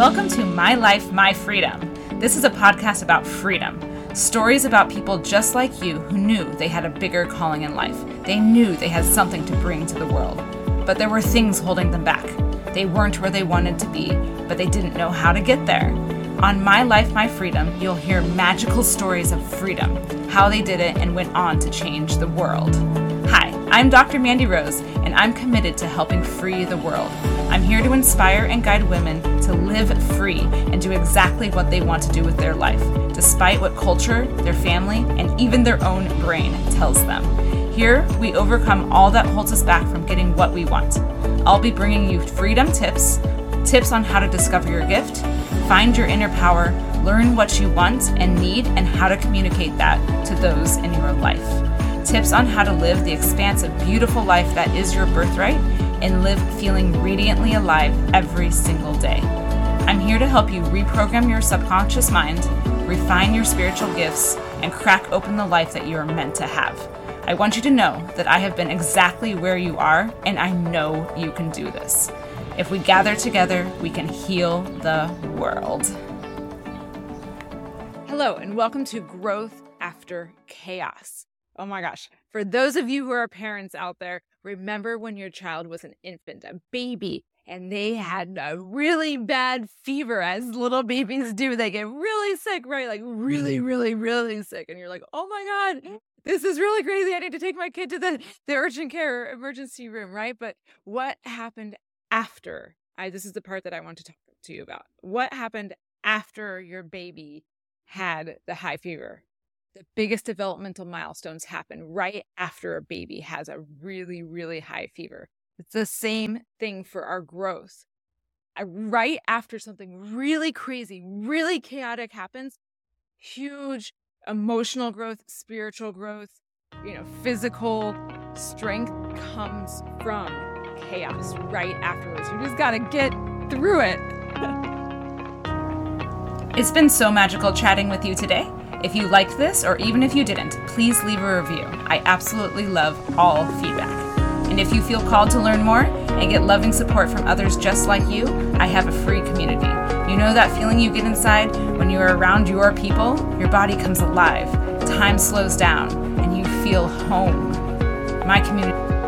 Welcome to My Life, My Freedom. This is a podcast about freedom. Stories about people just like you who knew they had a bigger calling in life. They knew they had something to bring to the world. But there were things holding them back. They weren't where they wanted to be, but they didn't know how to get there. On My Life, My Freedom, you'll hear magical stories of freedom, how they did it, and went on to change the world. I'm Dr. Mandy Rose, and I'm committed to helping free the world. I'm here to inspire and guide women to live free and do exactly what they want to do with their life, despite what culture, their family, and even their own brain tells them. Here, we overcome all that holds us back from getting what we want. I'll be bringing you freedom tips, tips on how to discover your gift, find your inner power, learn what you want and need, and how to communicate that to those in your life tips on how to live the expansive, beautiful life that is your birthright and live feeling radiantly alive every single day. I'm here to help you reprogram your subconscious mind, refine your spiritual gifts, and crack open the life that you are meant to have. I want you to know that I have been exactly where you are, and I know you can do this. If we gather together, we can heal the world. Hello, and welcome to Growth After Chaos. Oh my gosh. For those of you who are parents out there, remember when your child was an infant, a baby, and they had a really bad fever, as little babies do. They get really sick, right? Like really, mm-hmm. really, really sick. And you're like, oh my God, this is really crazy. I need to take my kid to the, the urgent care emergency room, right? But what happened after? I, this is the part that I want to talk to you about. What happened after your baby had the high fever? The biggest developmental milestones happen right after a baby has a really, really high fever. It's the same thing for our growth. right after something really crazy, really chaotic happens, huge emotional growth, spiritual growth, you know, physical strength comes from chaos right afterwards. You just got to get through it. it's been so magical chatting with you today. If you liked this, or even if you didn't, please leave a review. I absolutely love all feedback. And if you feel called to learn more and get loving support from others just like you, I have a free community. You know that feeling you get inside when you are around your people? Your body comes alive, time slows down, and you feel home. My community